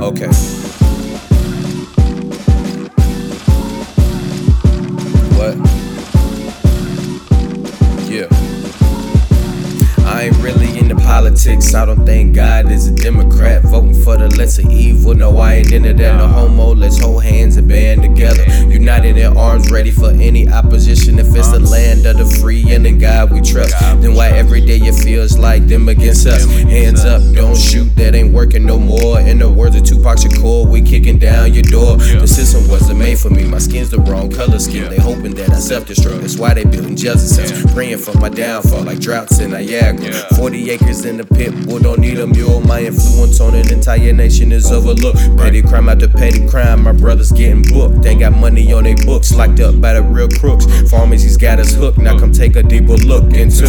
Okay. What? Yeah. I ain't really into politics. I don't think God is a Democrat. Voting for the lesser evil. No, I ain't into that. No homo. Let's hold hands and band together. United in arms, ready for any opposition. If it's the land of the free and in God we trust, then why every day it feels like them against us? Hands up, don't shoot. That ain't working no more. In the words of Tupac Shakur, we kicking down your door. The system wasn't made for me. My skin's the wrong color scheme. They hoping that I self-destruct. That's why they building justice cells. Praying for my downfall like droughts in Niagara. 40 acres in the pit, boy, don't need a mule. My influence on an entire nation is overlooked. Petty crime after petty crime, my brothers getting booked. They got money on their books, locked up by the real crooks. Pharmacies got us hooked, now come take a deeper look into.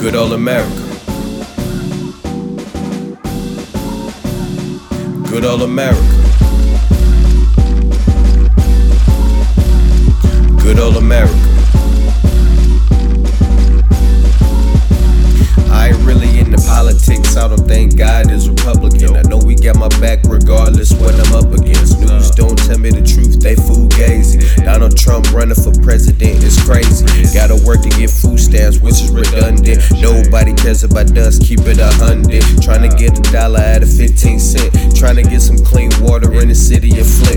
Good old America. Good old America. Good old America. I ain't really into politics. I don't think God is Republican. I know we got my back regardless what I'm up against. News don't tell me the truth, they fugazi. Donald Trump running for president is crazy. Gotta work to get food stamps, which is redundant. Nobody cares about us, keep it a hundred. Trying to get a dollar out of 15 cent. Trying to get some clean water in the city of Flint.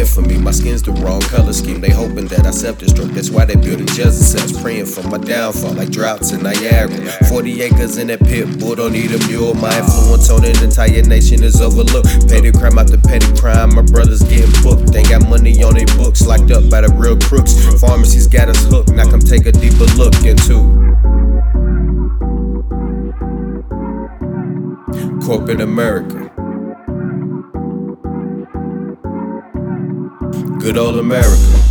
Meant for me. My skin's the wrong color scheme. They hoping that I self destruct. That's why they building justice cells. Praying for my downfall like droughts in Niagara. 40 acres in that pit, bull don't need a mule. My influence on an entire nation is overlooked. Petty crime after petty crime, my brothers getting booked. They got money on their books, locked up by the real crooks. Pharmacies got us hooked, now come take a deeper look into. Corporate America. Good old America.